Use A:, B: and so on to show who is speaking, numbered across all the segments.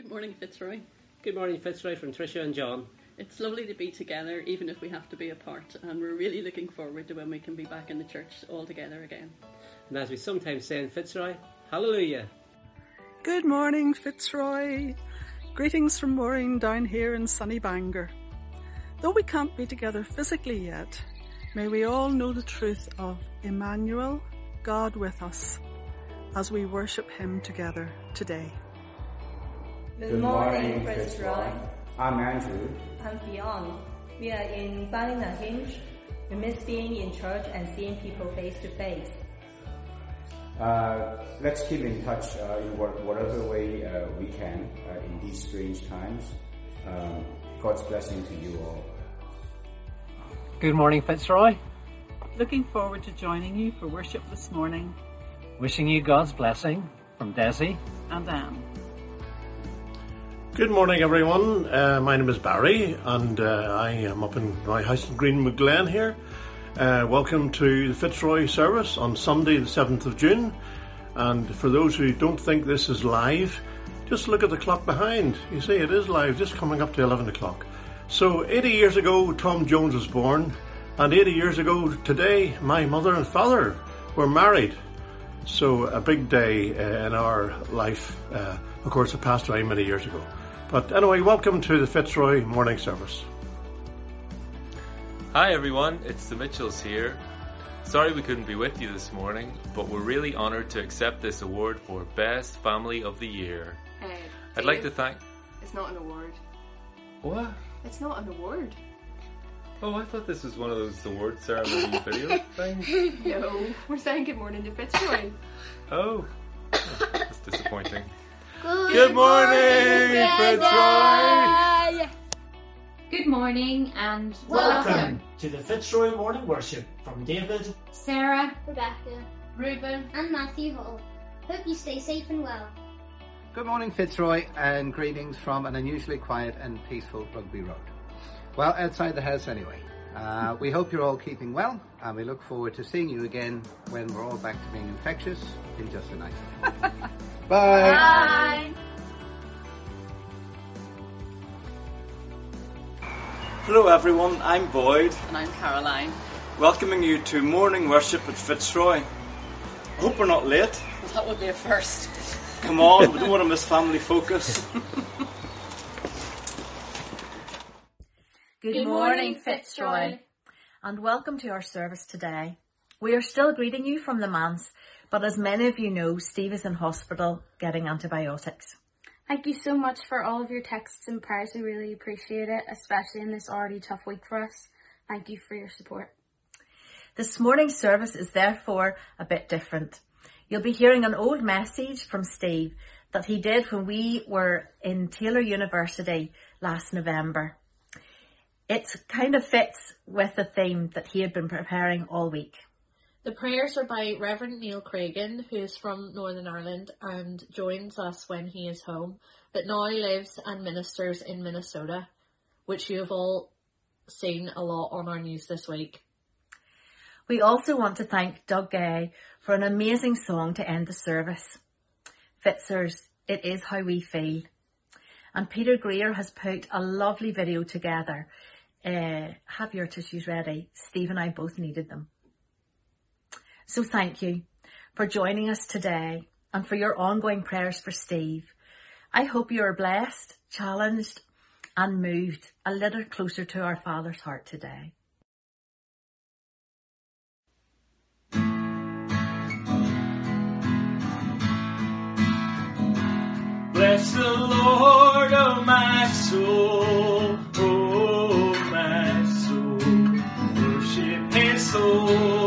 A: Good morning, Fitzroy.
B: Good morning, Fitzroy from Tricia and John.
A: It's lovely to be together, even if we have to be apart, and we're really looking forward to when we can be back in the church all together again.
B: And as we sometimes say in Fitzroy, Hallelujah.
C: Good morning, Fitzroy. Greetings from Maureen down here in sunny Bangor. Though we can't be together physically yet, may we all know the truth of Emmanuel, God with us, as we worship Him together today.
D: Good morning, Fitzroy.
E: I'm Andrew.
D: I'm Fionn. We are in Ballynahinch. We miss being in church and seeing people face to face.
E: Uh, let's keep in touch uh, in what, whatever way uh, we can uh, in these strange times. Um, God's blessing to you all.
F: Good morning, Fitzroy.
C: Looking forward to joining you for worship this morning.
F: Wishing you God's blessing from Desi
C: and Anne.
G: Good morning, everyone. Uh, my name is Barry, and uh, I am up in my house in Green Glen here. Uh, welcome to the Fitzroy service on Sunday, the 7th of June. And for those who don't think this is live, just look at the clock behind. You see, it is live, just coming up to 11 o'clock. So, 80 years ago, Tom Jones was born, and 80 years ago today, my mother and father were married. So, a big day uh, in our life. Uh, of course, it passed away many years ago. But anyway, welcome to the Fitzroy morning service.
H: Hi everyone, it's the Mitchells here. Sorry we couldn't be with you this morning, but we're really honoured to accept this award for Best Family of the Year.
I: Uh,
H: I'd like to thank.
I: It's not an award.
H: What?
I: It's not an award.
H: Oh, I thought this was one of those award ceremony video things.
I: No, we're saying good morning to Fitzroy.
H: Oh, that's disappointing.
J: Good,
H: Good morning, Fitzroy.
J: Good morning and
K: Welcome to the Fitzroy Morning Worship from David,
J: Sarah,
L: Rebecca,
J: Reuben,
L: and Matthew Hall. Hope you stay safe and well.
M: Good morning, Fitzroy, and greetings from an unusually quiet and peaceful Rugby Road. Well, outside the house anyway. Uh, we hope you're all keeping well, and we look forward to seeing you again when we're all back to being infectious in just a night. Bye.
J: Bye.
N: Hello everyone, I'm Boyd.
A: And I'm Caroline.
N: Welcoming you to morning worship at Fitzroy. I hope we're not late.
A: Well, that would be a first.
N: Come on, we don't want to miss family focus.
O: Good, Good morning, Fitzroy, and welcome to our service today. We are still greeting you from the manse, but as many of you know, Steve is in hospital getting antibiotics.
P: Thank you so much for all of your texts and prayers. We really appreciate it, especially in this already tough week for us. Thank you for your support.
O: This morning's service is therefore a bit different. You'll be hearing an old message from Steve that he did when we were in Taylor University last November. It kind of fits with the theme that he had been preparing all week.
Q: The prayers are by Reverend Neil Cragen, who is from Northern Ireland and joins us when he is home, but now lives and ministers in Minnesota, which you have all seen a lot on our news this week.
O: We also want to thank Doug Gay for an amazing song to end the service. Fitzers, it is how we feel. And Peter Greer has put a lovely video together. Uh, have your tissues ready. Steve and I both needed them. So thank you for joining us today and for your ongoing prayers for Steve. I hope you are blessed, challenged and moved a little closer to our Father's heart today.
R: Bless the Lord, oh my soul, oh my soul, worship His holy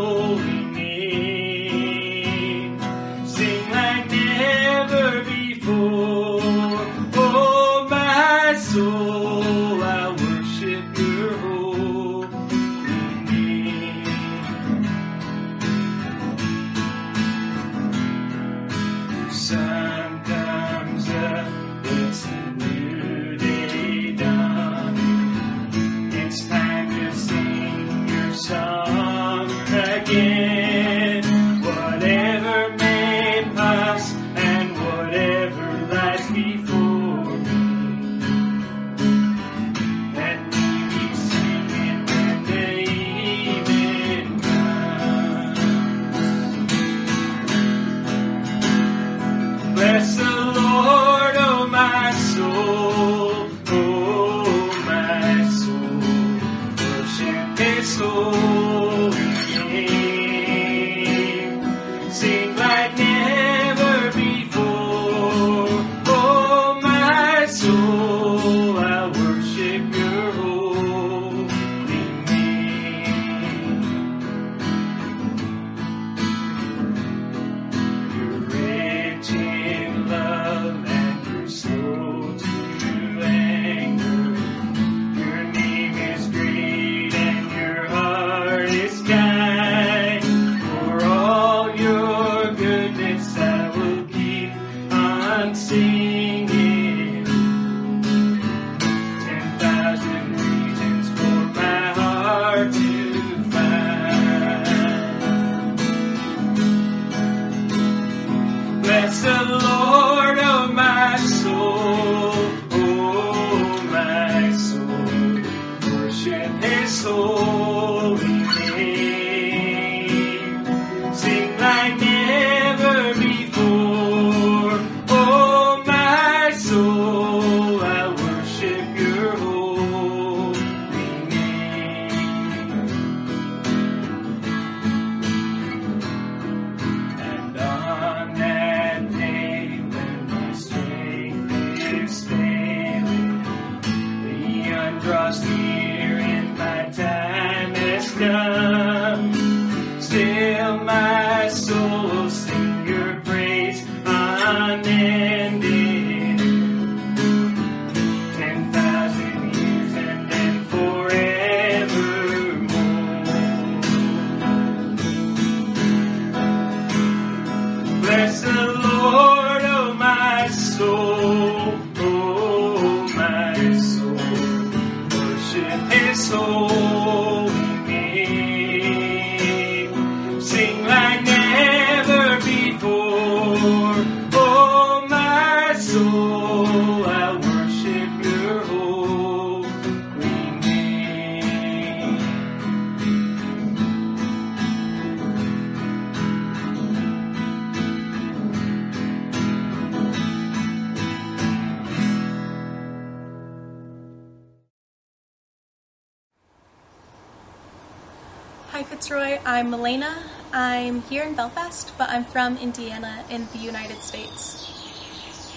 S: I'm from Indiana in the United States.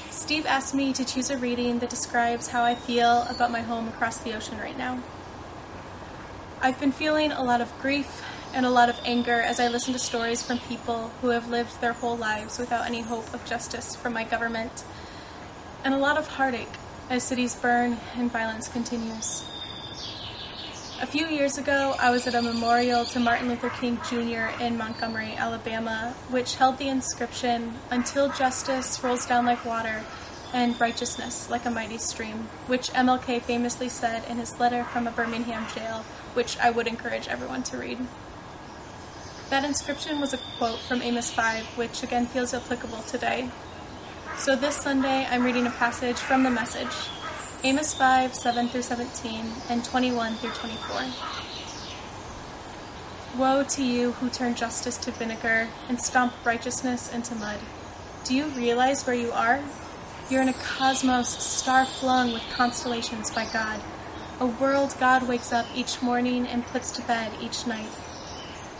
S: Steve asked me to choose a reading that describes how I feel about my home across the ocean right now. I've been feeling a lot of grief and a lot of anger as I listen to stories from people who have lived their whole lives without any hope of justice from my government, and a lot of heartache as cities burn and violence continues. A few years ago, I was at a memorial to Martin Luther King Jr. in Montgomery, Alabama, which held the inscription, Until justice rolls down like water and righteousness like a mighty stream, which MLK famously said in his letter from a Birmingham jail, which I would encourage everyone to read. That inscription was a quote from Amos 5, which again feels applicable today. So this Sunday, I'm reading a passage from the message. Amos 5, 7 through 17, and 21 through 24. Woe to you who turn justice to vinegar and stomp righteousness into mud. Do you realize where you are? You're in a cosmos star flung with constellations by God, a world God wakes up each morning and puts to bed each night.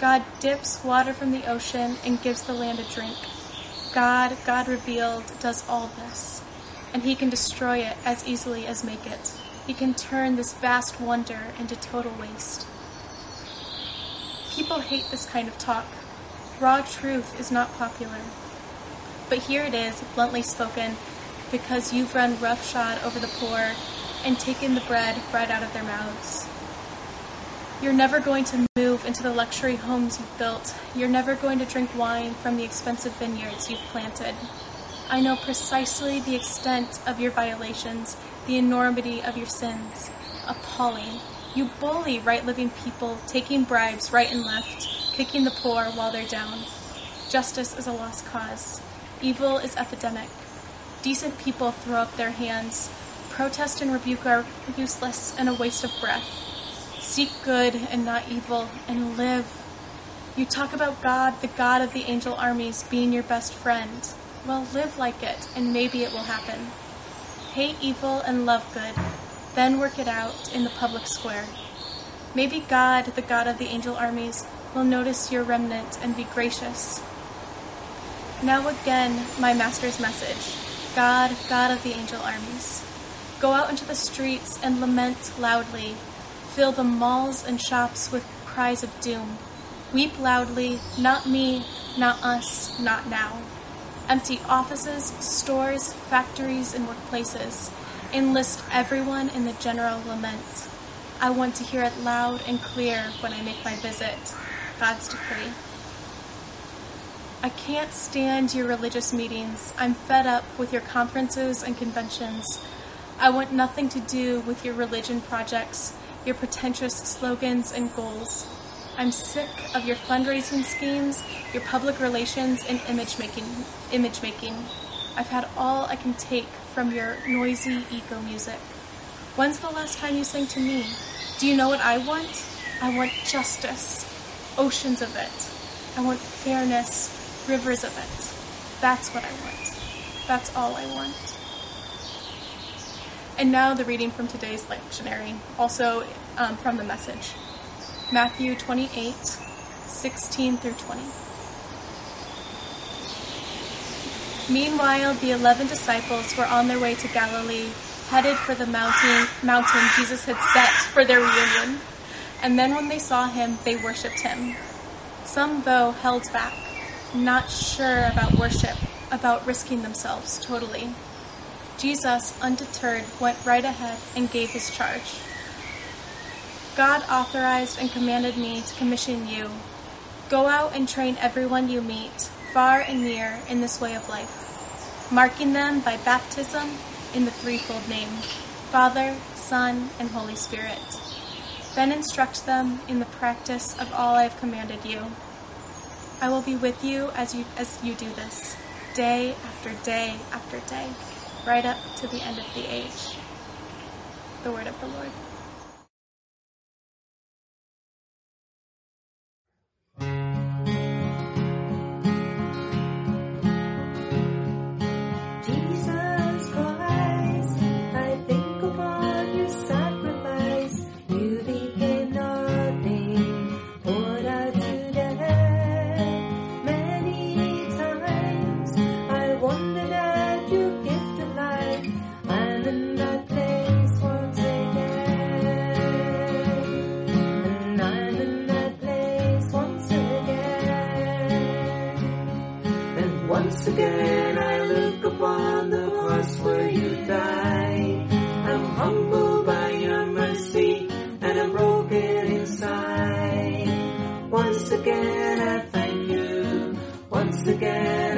S: God dips water from the ocean and gives the land a drink. God, God revealed, does all this and he can destroy it as easily as make it. He can turn this vast wonder into total waste. People hate this kind of talk. Raw truth is not popular. But here it is, bluntly spoken, because you've run roughshod over the poor and taken the bread right out of their mouths. You're never going to move into the luxury homes you've built. You're never going to drink wine from the expensive vineyards you've planted. I know precisely the extent of your violations, the enormity of your sins. Appalling. You bully right living people, taking bribes right and left, kicking the poor while they're down. Justice is a lost cause. Evil is epidemic. Decent people throw up their hands. Protest and rebuke are useless and a waste of breath. Seek good and not evil, and live. You talk about God, the God of the angel armies, being your best friend. Well, live like it, and maybe it will happen. Hate evil and love good, then work it out in the public square. Maybe God, the God of the angel armies, will notice your remnant and be gracious. Now again, my master's message God, God of the angel armies. Go out into the streets and lament loudly. Fill the malls and shops with cries of doom. Weep loudly, not me, not us, not now empty offices, stores, factories, and workplaces. Enlist everyone in the general lament. I want to hear it loud and clear when I make my visit. God's decree. I can't stand your religious meetings. I'm fed up with your conferences and conventions. I want nothing to do with your religion projects, your pretentious slogans and goals. I'm sick of your fundraising schemes, your public relations, and image making. Image making. I've had all I can take from your noisy eco music. When's the last time you sang to me? Do you know what I want? I want justice, oceans of it. I want fairness, rivers of it. That's what I want. That's all I want. And now the reading from today's lectionary, also um, from the message. Matthew 28, 16 through 20. Meanwhile, the eleven disciples were on their way to Galilee, headed for the mountain, mountain Jesus had set for their reunion. And then when they saw him, they worshipped him. Some, though, held back, not sure about worship, about risking themselves totally. Jesus, undeterred, went right ahead and gave his charge. God authorized and commanded me to commission you. Go out and train everyone you meet, far and near, in this way of life. marking them by baptism in the threefold name Father, Son, and Holy Spirit. Then instruct them in the practice of all I have commanded you. I will be with you as you as you do this, day after day after day, right up to the end of the age. The word of the Lord.
T: Once again and I'm in that place once again. And once again I look upon the cross where you died. I'm humbled by your mercy and I'm broken inside. Once again I thank you. Once again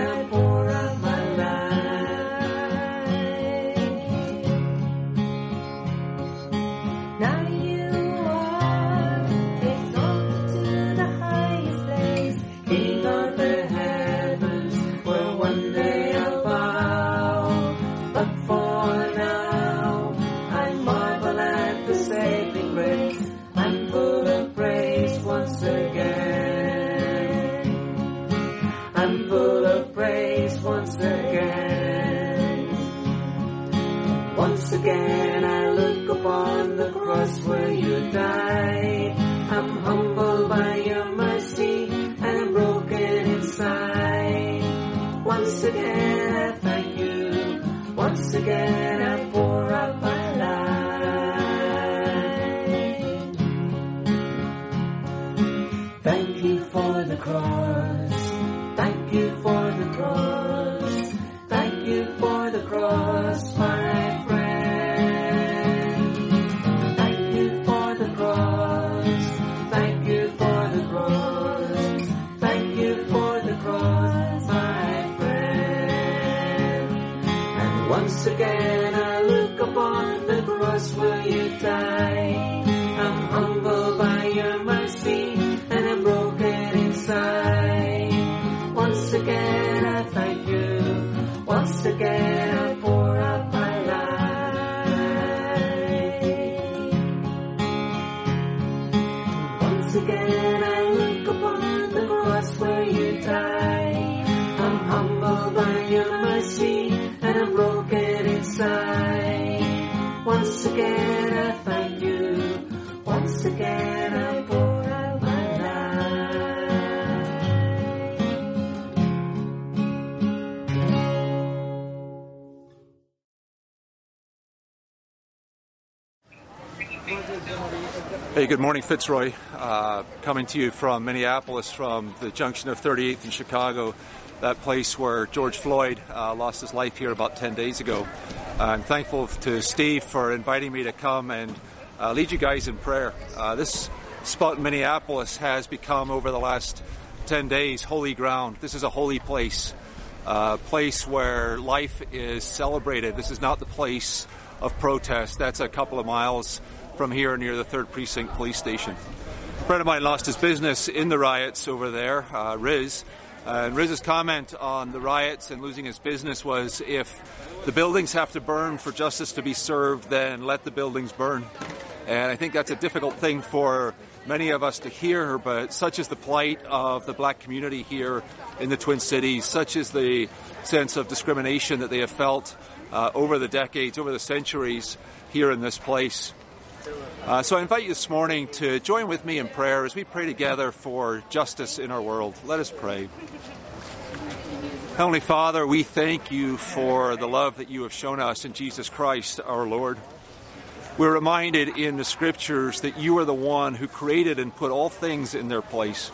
T: and I'm broken inside. Once again I thank you. Once again I pour out my
U: Hey, good morning, Fitzroy. Uh, coming to you from Minneapolis, from the junction of 38th in Chicago, that place where George Floyd uh, lost his life here about 10 days ago. I'm thankful to Steve for inviting me to come and uh, lead you guys in prayer. Uh, this spot in Minneapolis has become, over the last 10 days, holy ground. This is a holy place, a place where life is celebrated. This is not the place of protest. That's a couple of miles from here near the 3rd Precinct Police Station. A friend of mine lost his business in the riots over there, uh, Riz. And Riz's comment on the riots and losing his business was if the buildings have to burn for justice to be served, then let the buildings burn. And I think that's a difficult thing for many of us to hear, but such is the plight of the black community here in the Twin Cities, such is the sense of discrimination that they have felt uh, over the decades, over the centuries here in this place. Uh, so I invite you this morning to join with me in prayer as we pray together for justice in our world. Let us pray. Heavenly Father, we thank you for the love that you have shown us in Jesus Christ our Lord. We're reminded in the scriptures that you are the one who created and put all things in their place.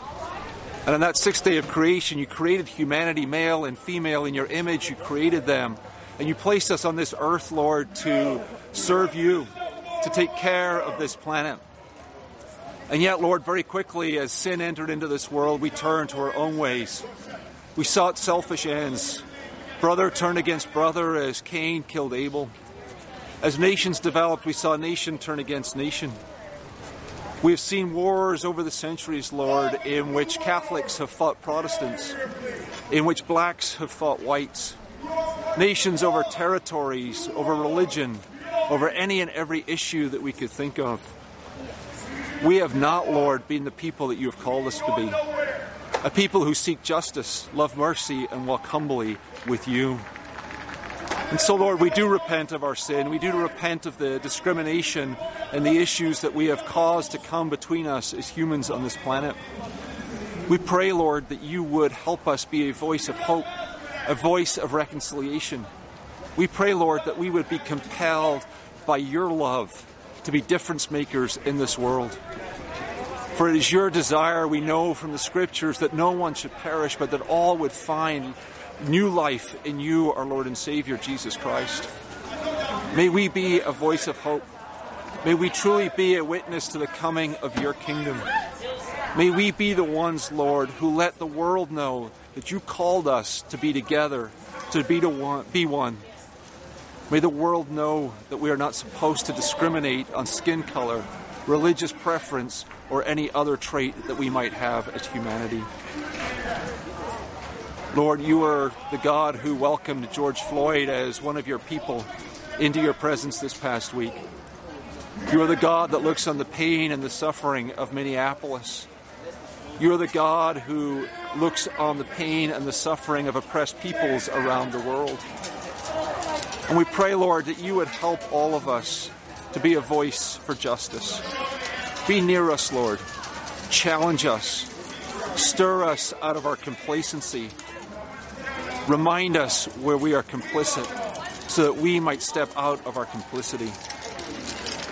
U: And on that sixth day of creation, you created humanity, male and female, in your image. You created them. And you placed us on this earth, Lord, to serve you, to take care of this planet. And yet, Lord, very quickly, as sin entered into this world, we turned to our own ways. We sought selfish ends. Brother turned against brother as Cain killed Abel. As nations developed, we saw nation turn against nation. We have seen wars over the centuries, Lord, in which Catholics have fought Protestants, in which blacks have fought whites, nations over territories, over religion, over any and every issue that we could think of. We have not, Lord, been the people that you have called us to be. A people who seek justice, love mercy, and walk humbly with you. And so, Lord, we do repent of our sin. We do repent of the discrimination and the issues that we have caused to come between us as humans on this planet. We pray, Lord, that you would help us be a voice of hope, a voice of reconciliation. We pray, Lord, that we would be compelled by your love to be difference makers in this world. For it is your desire, we know from the scriptures, that no one should perish, but that all would find new life in you, our Lord and Savior, Jesus Christ. May we be a voice of hope. May we truly be a witness to the coming of your kingdom. May we be the ones, Lord, who let the world know that you called us to be together, to be to one, be one. May the world know that we are not supposed to discriminate on skin color, religious preference, or any other trait that we might have as humanity. Lord, you are the God who welcomed George Floyd as one of your people into your presence this past week. You are the God that looks on the pain and the suffering of Minneapolis. You are the God who looks on the pain and the suffering of oppressed peoples around the world. And we pray, Lord, that you would help all of us to be a voice for justice. Be near us, Lord. Challenge us. Stir us out of our complacency. Remind us where we are complicit so that we might step out of our complicity.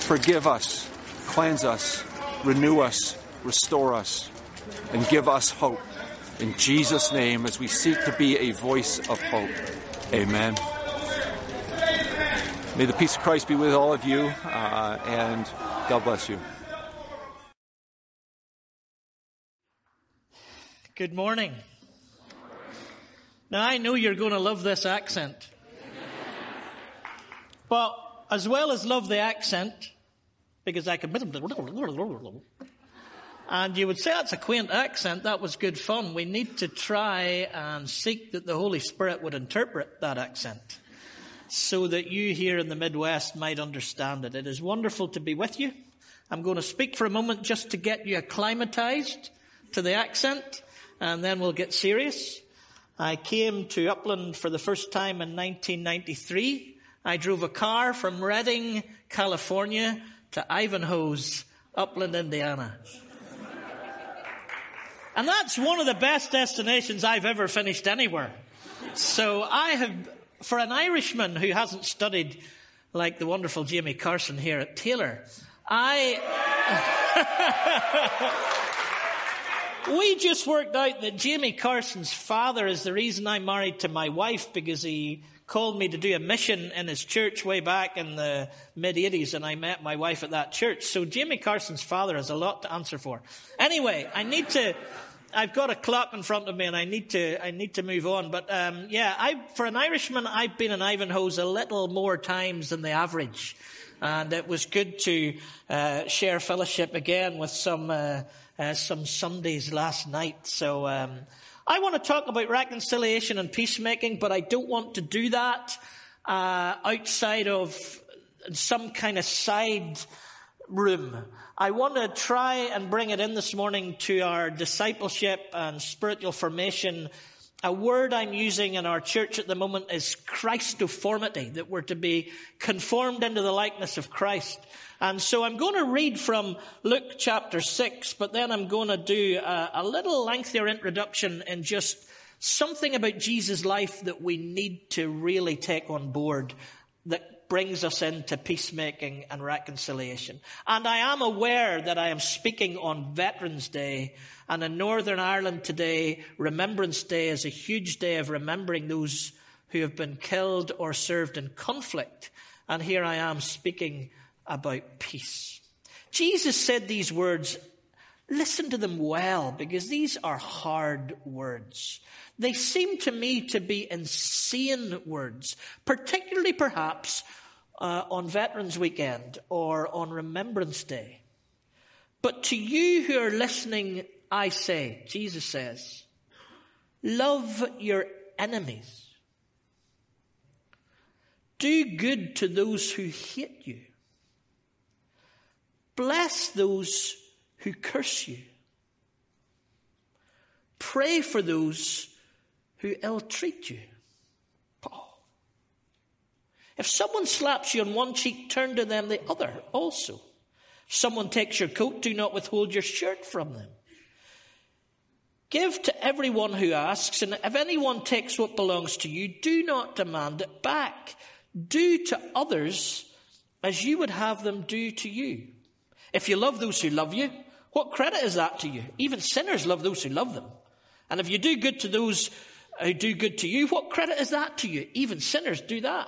U: Forgive us, cleanse us, renew us, restore us, and give us hope. In Jesus' name, as we seek to be a voice of hope. Amen. May the peace of Christ be with all of you, uh, and God bless you.
V: Good morning. Now, I know you're going to love this accent. But as well as love the accent, because I can. And you would say that's a quaint accent, that was good fun. We need to try and seek that the Holy Spirit would interpret that accent so that you here in the Midwest might understand it. It is wonderful to be with you. I'm going to speak for a moment just to get you acclimatized to the accent and then we'll get serious. I came to Upland for the first time in 1993. I drove a car from Redding, California to Ivanhoe's, Upland, Indiana. And that's one of the best destinations I've ever finished anywhere. So I have, for an Irishman who hasn't studied like the wonderful Jamie Carson here at Taylor, I, we just worked out that Jamie Carson's father is the reason I'm married to my wife because he called me to do a mission in his church way back in the mid 80s and I met my wife at that church. So Jamie Carson's father has a lot to answer for. Anyway, I need to, I've got a clock in front of me and I need to, I need to move on. But, um, yeah, I, for an Irishman, I've been in Ivanhoe's a little more times than the average. And it was good to, uh, share fellowship again with some, uh, uh, some Sundays last night. So um, I want to talk about reconciliation and peacemaking, but I don't want to do that uh, outside of some kind of side room. I want to try and bring it in this morning to our discipleship and spiritual formation. A word I'm using in our church at the moment is Christoformity, that we're to be conformed into the likeness of Christ. And so I'm going to read from Luke chapter 6, but then I'm going to do a, a little lengthier introduction and just something about Jesus' life that we need to really take on board that brings us into peacemaking and reconciliation. And I am aware that I am speaking on Veterans Day, and in Northern Ireland today, Remembrance Day is a huge day of remembering those who have been killed or served in conflict. And here I am speaking about peace. Jesus said these words Listen to them well because these are hard words. They seem to me to be insane words, particularly perhaps uh, on Veterans Weekend or on Remembrance Day. But to you who are listening, I say, Jesus says, love your enemies. Do good to those who hate you. Bless those who curse you. Pray for those who ill treat you. If someone slaps you on one cheek, turn to them the other also. If someone takes your coat, do not withhold your shirt from them. Give to everyone who asks, and if anyone takes what belongs to you, do not demand it back. Do to others as you would have them do to you. If you love those who love you, what credit is that to you? Even sinners love those who love them. And if you do good to those who do good to you, what credit is that to you? Even sinners do that.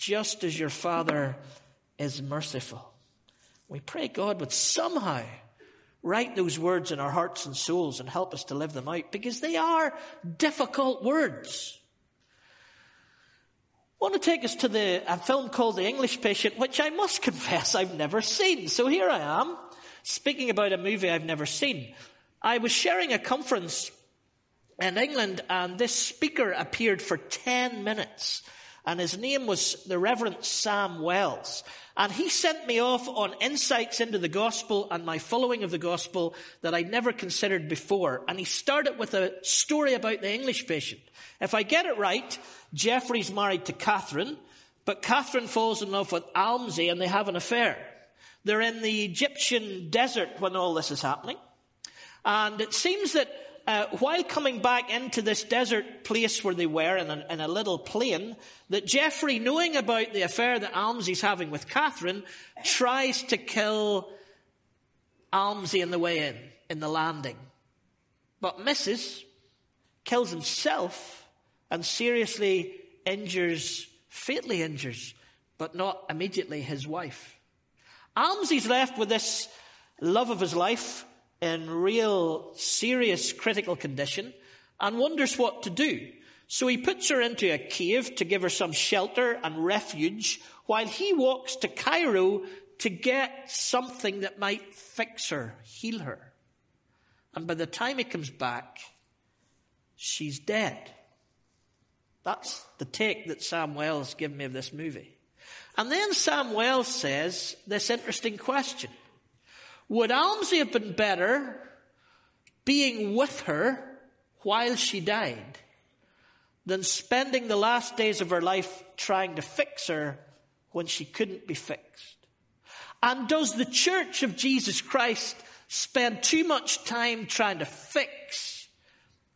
V: just as your Father is merciful. We pray God would somehow write those words in our hearts and souls and help us to live them out because they are difficult words. I want to take us to the, a film called The English Patient, which I must confess I've never seen. So here I am, speaking about a movie I've never seen. I was sharing a conference in England and this speaker appeared for 10 minutes and his name was the Reverend Sam Wells. And he sent me off on insights into the gospel and my following of the gospel that I'd never considered before. And he started with a story about the English patient. If I get it right, Geoffrey's married to Catherine, but Catherine falls in love with Almásy and they have an affair. They're in the Egyptian desert when all this is happening. And it seems that uh, while coming back into this desert place where they were in a, in a, little plane, that Geoffrey, knowing about the affair that Almásy's having with Catherine, tries to kill Almásy in the way in, in the landing. But misses, kills himself, and seriously injures, fatally injures, but not immediately his wife. Almásy's left with this love of his life, in real serious critical condition and wonders what to do. So he puts her into a cave to give her some shelter and refuge while he walks to Cairo to get something that might fix her, heal her. And by the time he comes back, she's dead. That's the take that Sam Wells gave me of this movie. And then Sam Wells says this interesting question. Would Almásy have been better being with her while she died than spending the last days of her life trying to fix her when she couldn't be fixed? And does the Church of Jesus Christ spend too much time trying to fix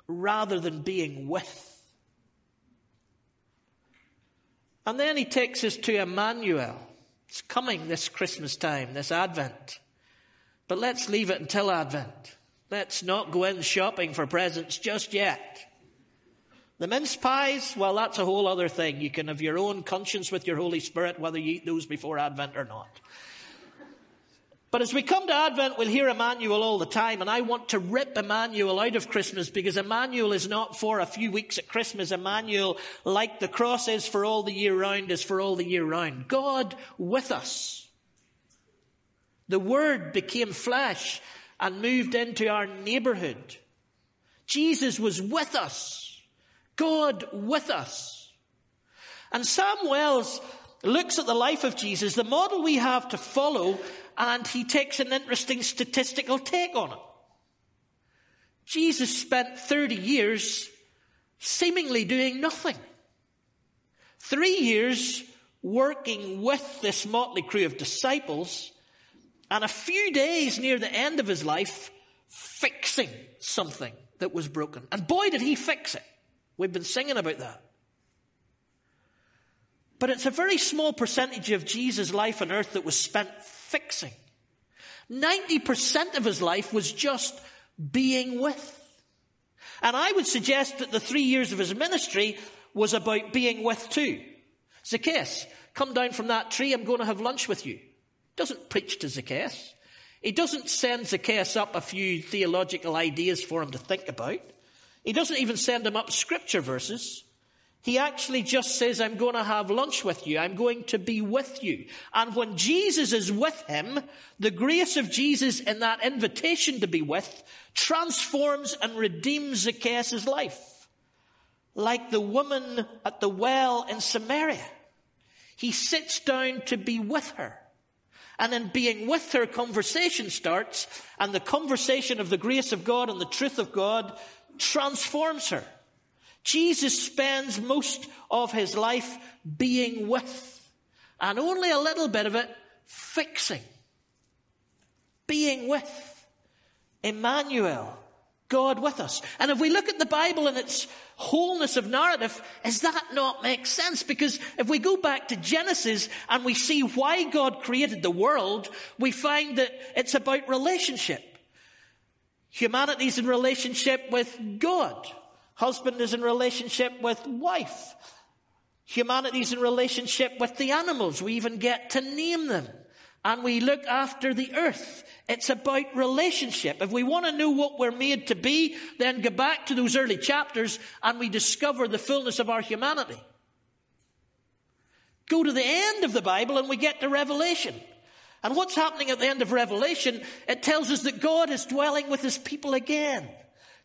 V: rather than being with? And then he takes us to Emmanuel. It's coming this Christmas time, this Advent. But let's leave it until Advent. Let's not go in shopping for presents just yet. The mince pies, well, that's a whole other thing. You can have your own conscience with your Holy Spirit whether you eat those before Advent or not. But as we come to Advent, we'll hear Emmanuel all the time, and I want to rip Emmanuel out of Christmas because Emmanuel is not for a few weeks at Christmas. Emmanuel, like the cross is for all the year round, is for all the year round. God with us. The Word became flesh and moved into our neighborhood. Jesus was with us. God with us. And Sam Wells looks at the life of Jesus, the model we have to follow, and he takes an interesting statistical take on it. Jesus spent 30 years seemingly doing nothing. Three years working with this motley crew of disciples and a few days near the end of his life, fixing something that was broken. And boy, did he fix it. We've been singing about that. But it's a very small percentage of Jesus' life on earth that was spent fixing. 90% of his life was just being with. And I would suggest that the three years of his ministry was about being with too. Zacchaeus, come down from that tree, I'm going to have lunch with you. Doesn't preach to Zacchaeus. He doesn't send Zacchaeus up a few theological ideas for him to think about. He doesn't even send him up scripture verses. He actually just says, I'm going to have lunch with you. I'm going to be with you. And when Jesus is with him, the grace of Jesus in that invitation to be with transforms and redeems Zacchaeus' life. Like the woman at the well in Samaria. He sits down to be with her. And in being with her, conversation starts, and the conversation of the grace of God and the truth of God transforms her. Jesus spends most of his life being with, and only a little bit of it fixing. Being with. Emmanuel, God with us. And if we look at the Bible and its wholeness of narrative, does that not make sense? Because if we go back to Genesis and we see why God created the world, we find that it's about relationship. Humanity's in relationship with God. Husband is in relationship with wife. Humanity's in relationship with the animals. We even get to name them. And we look after the earth. It's about relationship. If we want to know what we're made to be, then go back to those early chapters and we discover the fullness of our humanity. Go to the end of the Bible and we get to Revelation. And what's happening at the end of Revelation? It tells us that God is dwelling with his people again.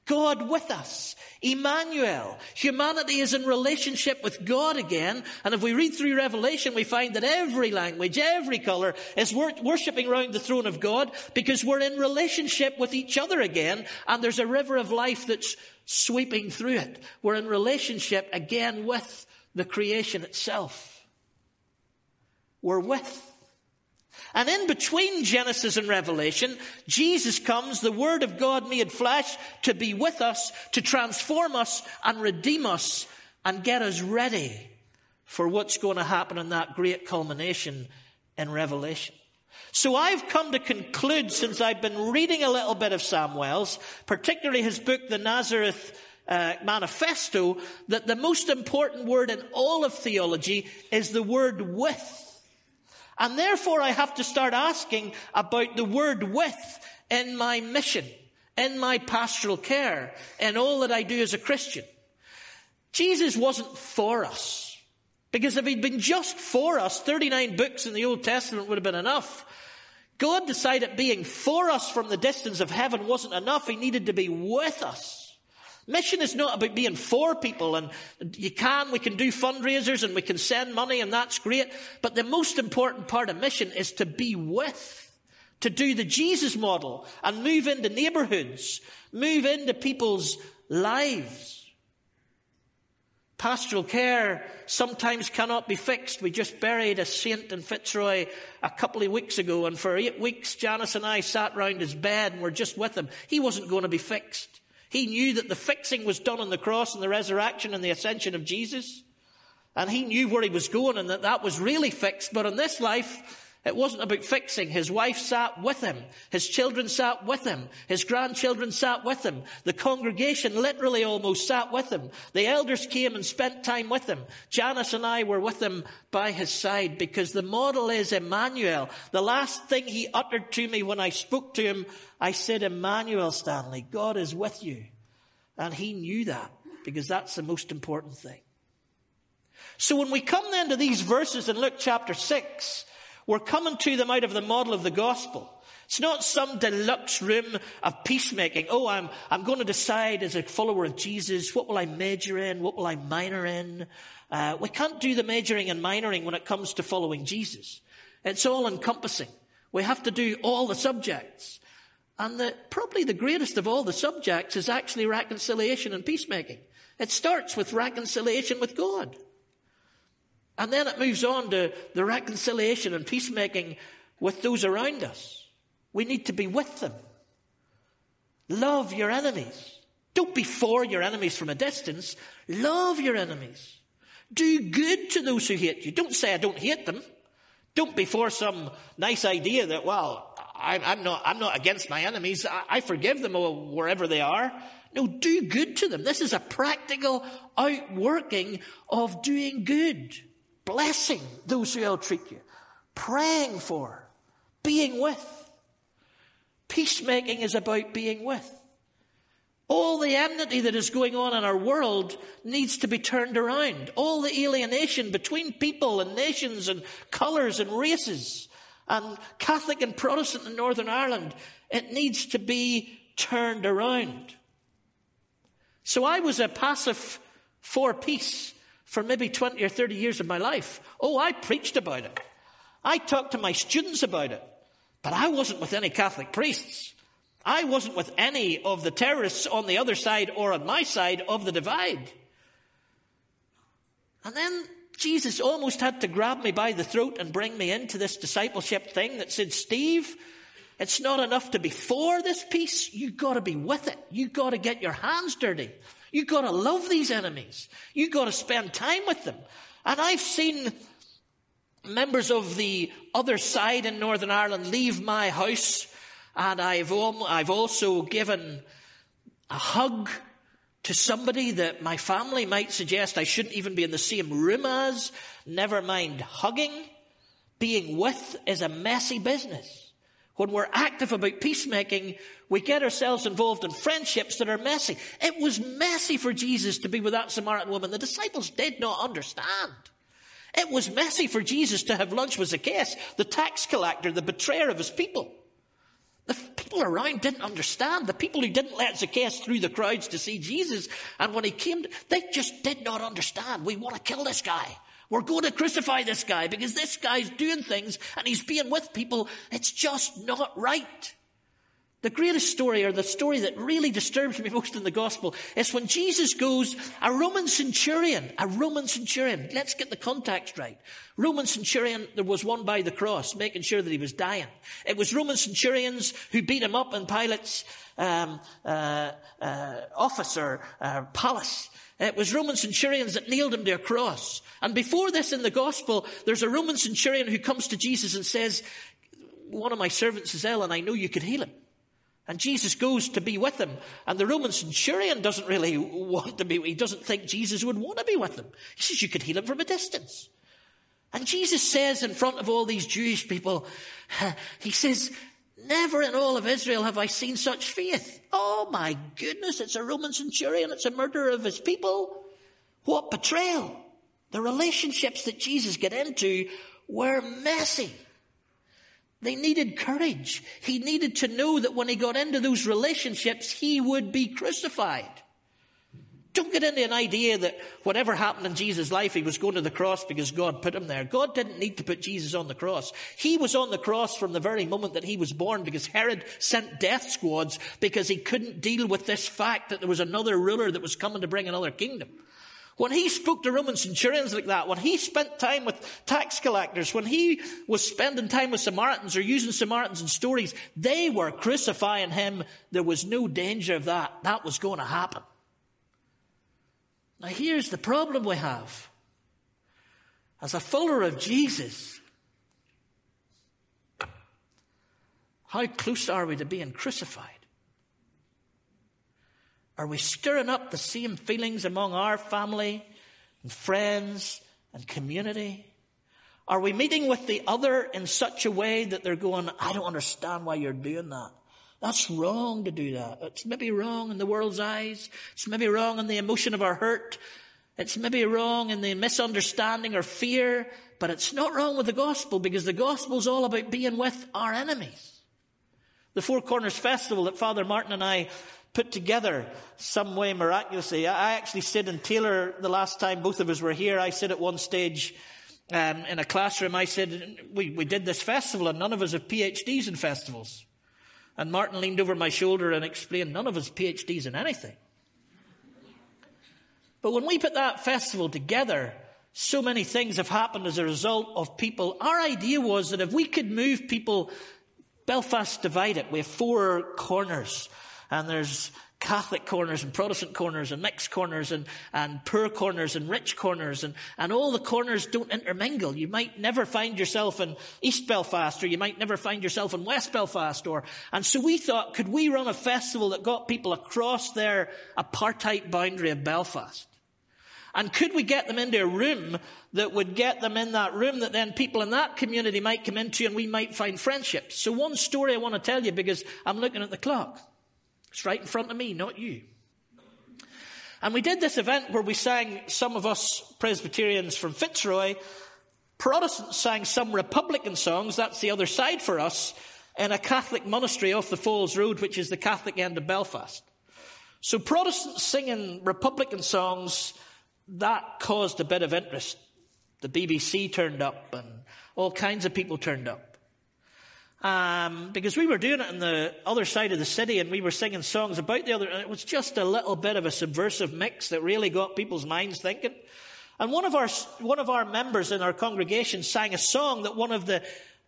V: God with us. Emmanuel. Humanity is in relationship with God again. And if we read through Revelation, we find that every language, every color is wor- worshipping around the throne of God because we're in relationship with each other again. And there's a river of life that's sweeping through it. We're in relationship again with the creation itself. We're with and in between Genesis and Revelation, Jesus comes, the Word of God made flesh, to be with us, to transform us and redeem us and get us ready for what's going to happen in that great culmination in Revelation. So I've come to conclude since I've been reading a little bit of Sam Wells, particularly his book, The Nazareth uh, Manifesto, that the most important word in all of theology is the word with. And therefore I have to start asking about the word with in my mission, in my pastoral care, in all that I do as a Christian. Jesus wasn't for us. Because if he'd been just for us, 39 books in the Old Testament would have been enough. God decided being for us from the distance of heaven wasn't enough. He needed to be with us. Mission is not about being for people and you can, we can do fundraisers and we can send money and that's great. But the most important part of mission is to be with, to do the Jesus model and move into neighborhoods, move into people's lives. Pastoral care sometimes cannot be fixed. We just buried a saint in Fitzroy a couple of weeks ago, and for eight weeks, Janice and I sat round his bed and were just with him. He wasn't going to be fixed. He knew that the fixing was done on the cross and the resurrection and the ascension of Jesus. And he knew where he was going and that that was really fixed. But in this life, it wasn't about fixing. His wife sat with him. His children sat with him. His grandchildren sat with him. The congregation literally almost sat with him. The elders came and spent time with him. Janice and I were with him by his side because the model is Emmanuel. The last thing he uttered to me when I spoke to him I said, Emmanuel Stanley, God is with you. And he knew that because that's the most important thing. So when we come then to these verses in Luke chapter 6, we're coming to them out of the model of the gospel. It's not some deluxe room of peacemaking. Oh, I'm, I'm going to decide as a follower of Jesus, what will I major in? What will I minor in? Uh, we can't do the majoring and minoring when it comes to following Jesus. It's all encompassing. We have to do all the subjects. And the, probably the greatest of all the subjects is actually reconciliation and peacemaking. It starts with reconciliation with God. And then it moves on to the reconciliation and peacemaking with those around us. We need to be with them. Love your enemies. Don't be for your enemies from a distance. Love your enemies. Do good to those who hate you. Don't say, I don't hate them. Don't be for some nice idea that, well, I'm not, I'm not against my enemies. I forgive them wherever they are. No, do good to them. This is a practical outworking of doing good. Blessing those who ill treat you. Praying for. Being with. Peacemaking is about being with. All the enmity that is going on in our world needs to be turned around. All the alienation between people and nations and colours and races and Catholic and Protestant in Northern Ireland, it needs to be turned around. So I was a passive for peace for maybe 20 or 30 years of my life. Oh, I preached about it. I talked to my students about it. But I wasn't with any Catholic priests. I wasn't with any of the terrorists on the other side or on my side of the divide. And then Jesus almost had to grab me by the throat and bring me into this discipleship thing that said, Steve, it's not enough to be for this peace. You've got to be with it. You've got to get your hands dirty. You've got to love these enemies. You've got to spend time with them. And I've seen members of the other side in Northern Ireland leave my house and I've, I've also given a hug to somebody that my family might suggest I shouldn't even be in the same room as, never mind hugging. Being with is a messy business. When we're active about peacemaking, we get ourselves involved in friendships that are messy. It was messy for Jesus to be with that Samaritan woman. The disciples did not understand. It was messy for Jesus to have lunch with Zacchaeus, the tax collector, the betrayer of his people. The people around didn't understand. The people who didn't let Zacchaeus through the crowds to see Jesus, and when he came, they just did not understand. We want to kill this guy. We're going to crucify this guy because this guy's doing things and he's being with people. It's just not right. The greatest story, or the story that really disturbs me most in the gospel, is when Jesus goes, a Roman centurion, a Roman centurion, let's get the context right. Roman centurion, there was one by the cross, making sure that he was dying. It was Roman centurions who beat him up in Pilate's um, uh, uh, office or uh, palace. It was Roman centurions that nailed him to a cross. And before this in the gospel, there's a Roman centurion who comes to Jesus and says, one of my servants is ill and I know you could heal him. And Jesus goes to be with them. And the Roman centurion doesn't really want to be, he doesn't think Jesus would want to be with them. He says, you could heal him from a distance. And Jesus says in front of all these Jewish people, he says, never in all of Israel have I seen such faith. Oh my goodness, it's a Roman centurion, it's a murderer of his people. What betrayal. The relationships that Jesus got into were messy. They needed courage. He needed to know that when he got into those relationships, he would be crucified. Don't get into an idea that whatever happened in Jesus' life, he was going to the cross because God put him there. God didn't need to put Jesus on the cross. He was on the cross from the very moment that he was born because Herod sent death squads because he couldn't deal with this fact that there was another ruler that was coming to bring another kingdom. When he spoke to Roman centurions like that, when he spent time with tax collectors, when he was spending time with Samaritans or using Samaritans in stories, they were crucifying him. There was no danger of that. That was going to happen. Now here's the problem we have. As a follower of Jesus, how close are we to being crucified? Are we stirring up the same feelings among our family and friends and community? Are we meeting with the other in such a way that they're going, I don't understand why you're doing that. That's wrong to do that. It's maybe wrong in the world's eyes. It's maybe wrong in the emotion of our hurt. It's maybe wrong in the misunderstanding or fear, but it's not wrong with the gospel because the gospel is all about being with our enemies. The Four Corners Festival that Father Martin and I put together some way miraculously. I actually said in Taylor the last time both of us were here. I said at one stage um, in a classroom. I said, we, we did this festival and none of us have PhDs in festivals. And Martin leaned over my shoulder and explained, none of us PhDs in anything. But when we put that festival together, so many things have happened as a result of people. Our idea was that if we could move people, Belfast divided, we have four corners. And there's Catholic corners and Protestant corners and mixed corners and, and poor corners and rich corners and, and all the corners don't intermingle. You might never find yourself in East Belfast or you might never find yourself in West Belfast or, and so we thought, could we run a festival that got people across their apartheid boundary of Belfast? And could we get them into a room that would get them in that room that then people in that community might come into and we might find friendships? So one story I want to tell you because I'm looking at the clock. It's right in front of me, not you. And we did this event where we sang some of us Presbyterians from Fitzroy. Protestants sang some Republican songs. That's the other side for us in a Catholic monastery off the Falls Road, which is the Catholic end of Belfast. So Protestants singing Republican songs that caused a bit of interest. The BBC turned up and all kinds of people turned up. Um, because we were doing it on the other side of the city and we were singing songs about the other, and it was just a little bit of a subversive mix that really got people's minds thinking. And one of our, one of our members in our congregation sang a song that one of the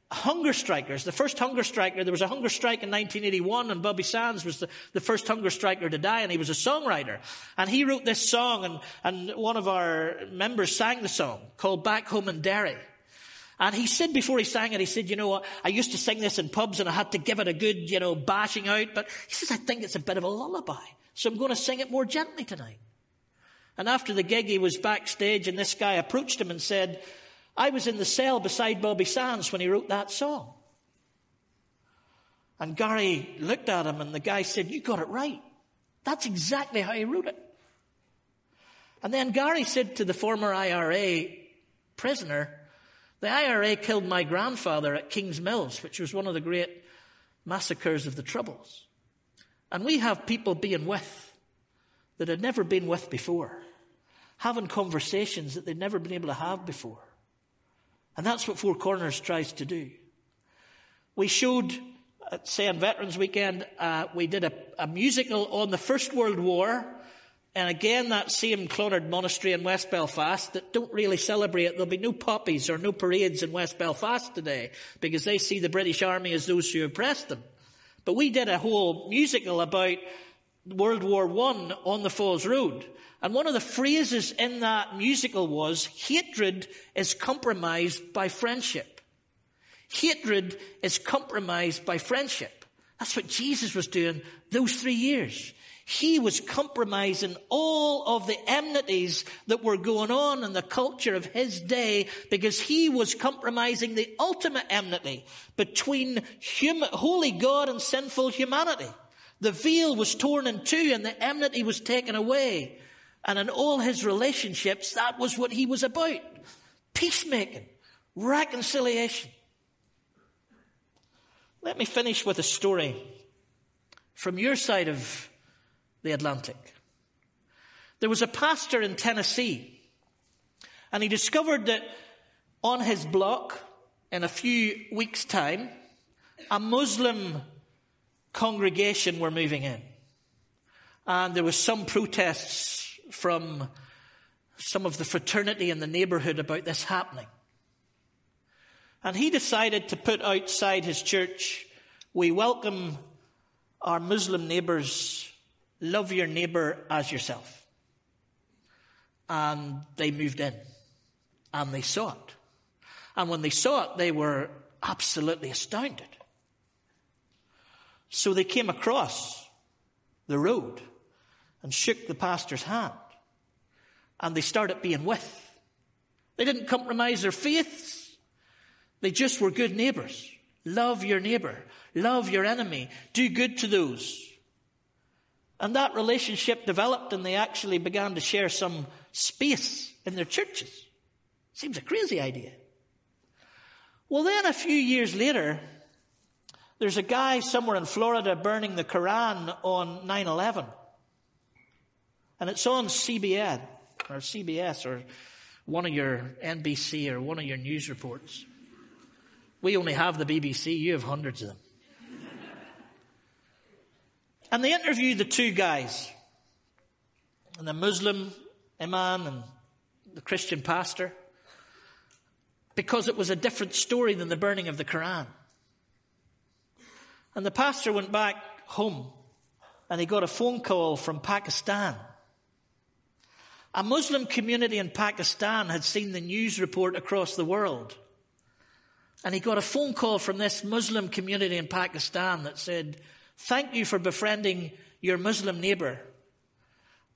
V: hunger strikers, the first hunger striker, there was a hunger strike in 1981 and Bobby Sands was the, the first hunger striker to die and he was a songwriter. And he wrote this song and, and one of our members sang the song called Back Home in Derry. And he said before he sang it, he said, you know what, I used to sing this in pubs and I had to give it a good, you know, bashing out, but he says, I think it's a bit of a lullaby. So I'm going to sing it more gently tonight. And after the gig, he was backstage and this guy approached him and said, I was in the cell beside Bobby Sands when he wrote that song. And Gary looked at him and the guy said, You got it right. That's exactly how he wrote it. And then Gary said to the former IRA prisoner, The IRA killed my grandfather at King's Mills, which was one of the great massacres of the Troubles. And we have people being with that had never been with before, having conversations that they'd never been able to have before. And that's what Four Corners tries to do. We showed, say on Veterans Weekend, uh, we did a, a, musical on the First World War. And again, that same Clonard Monastery in West Belfast that don't really celebrate. There'll be no poppies or no parades in West Belfast today because they see the British Army as those who oppressed them. But we did a whole musical about World War One on the Falls Road. And one of the phrases in that musical was, hatred is compromised by friendship. Hatred is compromised by friendship. That's what Jesus was doing those three years. He was compromising all of the enmities that were going on in the culture of his day because he was compromising the ultimate enmity between human, holy God and sinful humanity. The veil was torn in two and the enmity was taken away. And in all his relationships, that was what he was about. Peacemaking, reconciliation. Let me finish with a story from your side of the Atlantic. There was a pastor in Tennessee, and he discovered that on his block, in a few weeks' time, a Muslim congregation were moving in. And there was some protests from some of the fraternity in the neighborhood about this happening. And he decided to put outside his church, we welcome our Muslim neighbors, love your neighbor as yourself. And they moved in and they saw it. And when they saw it, they were absolutely astounded. So they came across the road and shook the pastor's hand. And they started being with. They didn't compromise their faiths. They just were good neighbors. Love your neighbor. Love your enemy. Do good to those. And that relationship developed and they actually began to share some space in their churches. Seems a crazy idea. Well, then a few years later, there's a guy somewhere in Florida burning the Quran on 9 11. And it's on CBN or CBS or one of your NBC or one of your news reports. We only have the BBC, you have hundreds of them. And they interviewed the two guys, and the Muslim imam and the Christian pastor, because it was a different story than the burning of the Quran. And the pastor went back home and he got a phone call from Pakistan. A Muslim community in Pakistan had seen the news report across the world. And he got a phone call from this Muslim community in Pakistan that said, Thank you for befriending your Muslim neighbor.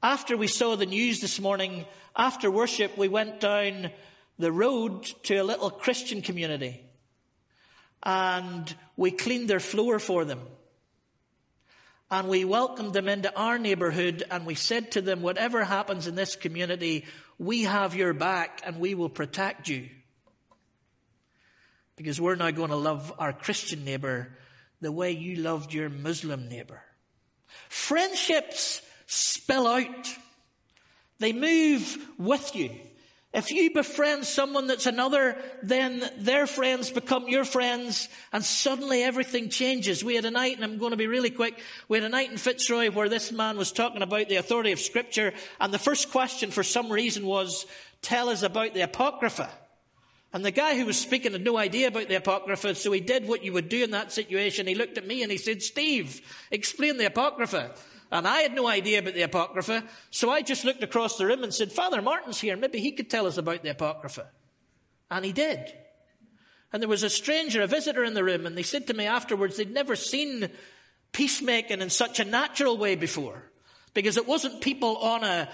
V: After we saw the news this morning, after worship, we went down the road to a little Christian community and we cleaned their floor for them. And we welcomed them into our neighborhood and we said to them, whatever happens in this community, we have your back and we will protect you. Because we're now going to love our Christian neighbor the way you loved your Muslim neighbor. Friendships spill out. They move with you. If you befriend someone that's another, then their friends become your friends and suddenly everything changes. We had a night, and I'm going to be really quick, we had a night in Fitzroy where this man was talking about the authority of scripture and the first question for some reason was, tell us about the Apocrypha. And the guy who was speaking had no idea about the Apocrypha, so he did what you would do in that situation. He looked at me and he said, Steve, explain the Apocrypha. And I had no idea about the Apocrypha, so I just looked across the room and said, Father Martin's here, maybe he could tell us about the Apocrypha. And he did. And there was a stranger, a visitor in the room, and they said to me afterwards they'd never seen peacemaking in such a natural way before. Because it wasn't people on a,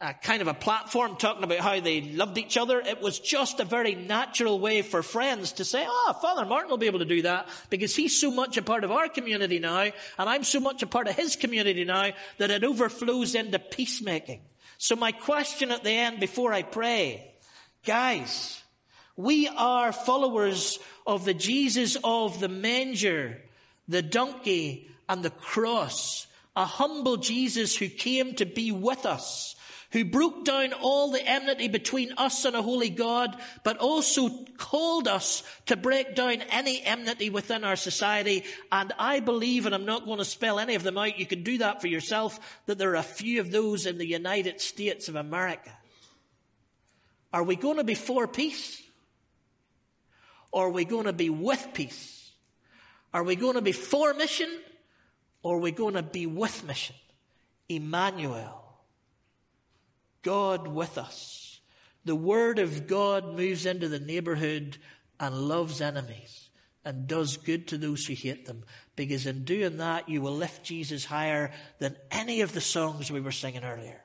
V: a kind of a platform talking about how they loved each other. It was just a very natural way for friends to say, oh, Father Martin will be able to do that because he's so much a part of our community now and I'm so much a part of his community now that it overflows into peacemaking. So my question at the end before I pray, guys, we are followers of the Jesus of the manger, the donkey and the cross, a humble Jesus who came to be with us who broke down all the enmity between us and a holy God, but also called us to break down any enmity within our society. And I believe, and I'm not going to spell any of them out, you can do that for yourself, that there are a few of those in the United States of America. Are we going to be for peace? Or are we going to be with peace? Are we going to be for mission? Or are we going to be with mission? Emmanuel. God with us. The Word of God moves into the neighborhood and loves enemies and does good to those who hate them. Because in doing that, you will lift Jesus higher than any of the songs we were singing earlier.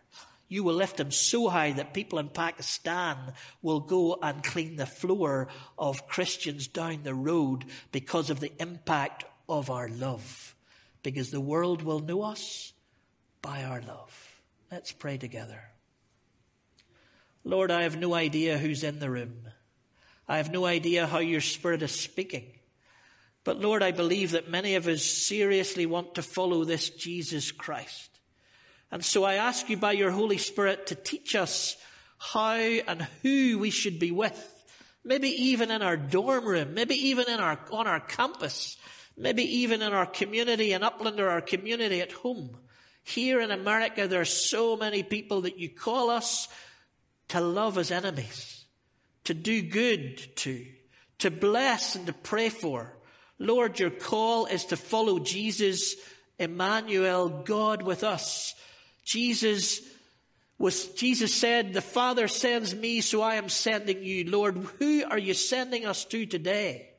V: You will lift him so high that people in Pakistan will go and clean the floor of Christians down the road because of the impact of our love. Because the world will know us by our love. Let's pray together. Lord, I have no idea who's in the room. I have no idea how your Spirit is speaking. But Lord, I believe that many of us seriously want to follow this Jesus Christ. And so I ask you by your Holy Spirit to teach us how and who we should be with. Maybe even in our dorm room, maybe even in our, on our campus, maybe even in our community in Upland or our community at home. Here in America, there are so many people that you call us to love as enemies, to do good to, to bless and to pray for. Lord, your call is to follow Jesus, Emmanuel, God with us. Jesus was, Jesus said, the Father sends me, so I am sending you. Lord, who are you sending us to today?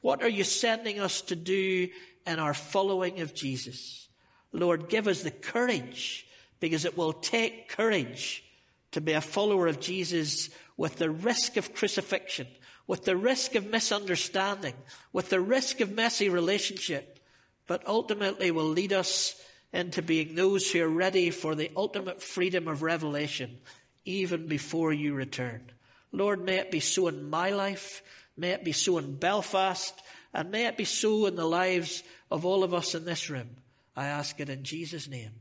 V: What are you sending us to do in our following of Jesus? Lord, give us the courage, because it will take courage to be a follower of Jesus with the risk of crucifixion, with the risk of misunderstanding, with the risk of messy relationship, but ultimately will lead us into being those who are ready for the ultimate freedom of revelation even before you return. Lord, may it be so in my life, may it be so in Belfast, and may it be so in the lives of all of us in this room. I ask it in Jesus' name.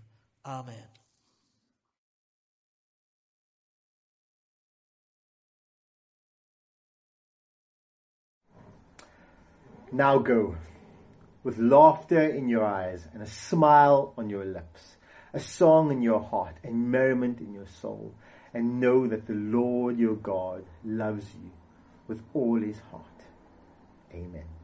V: Amen.
W: Now go, with laughter in your eyes and a smile on your lips, a song in your heart and merriment in your soul, and know that the Lord your God loves you with all his heart. Amen.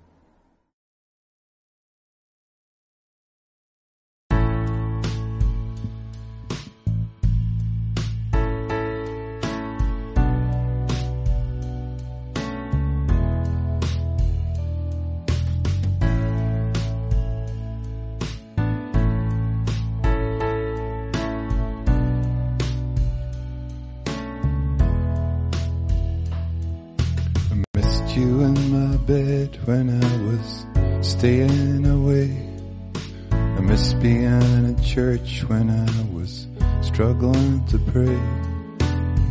X: Bed when I was staying away. I missed being at church when I was struggling to pray.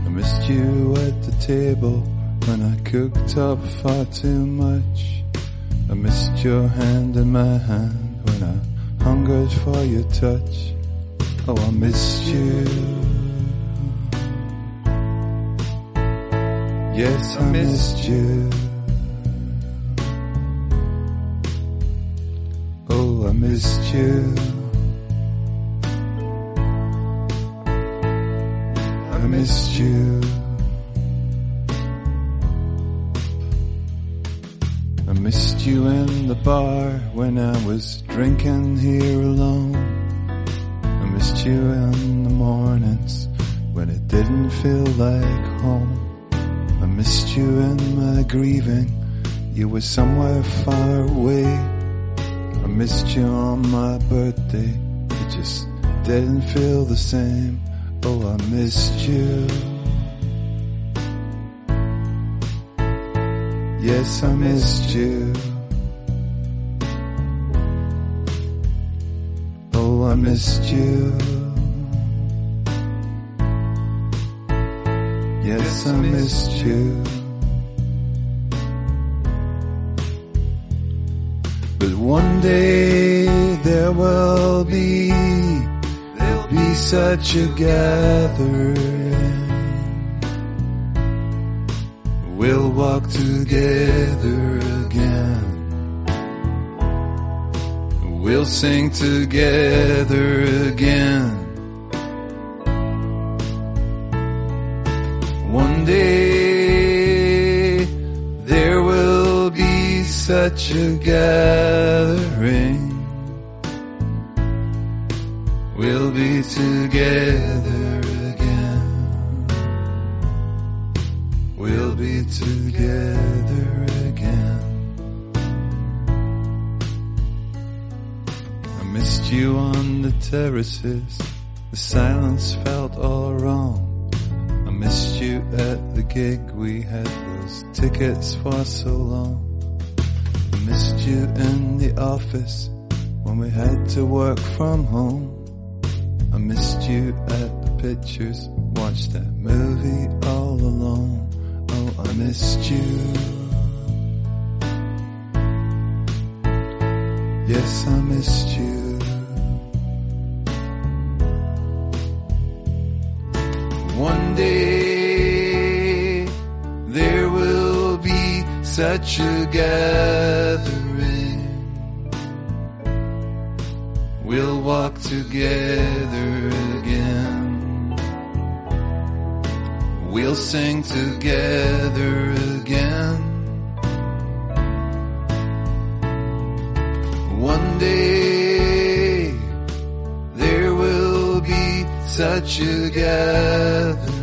X: I missed you at the table when I cooked up far too much. I missed your hand in my hand when I hungered for your touch. Oh, I missed you. Yes, I missed you. Missed you. I missed you. I missed you in the bar when I was drinking here alone. I missed you in the mornings when it didn't feel like home. I missed you in my grieving. You were somewhere far away. Missed you on my birthday. It just didn't feel the same. Oh, I missed you. Yes, I missed you. Oh, I missed you. Yes, I missed you. But one day there will be, there'll be such a gathering. We'll walk together again. We'll sing together again. Such a gathering. We'll be together again. We'll be together again. I missed you on the terraces. The silence felt all wrong. I missed you at the gig. We had those tickets for so long. Missed you in the office when we had to work from home. I missed you at the pictures. Watched that movie all alone. Oh, I missed you. Yes, I missed you. Such a gathering. We'll walk together again. We'll sing together again. One day there will be such a gathering.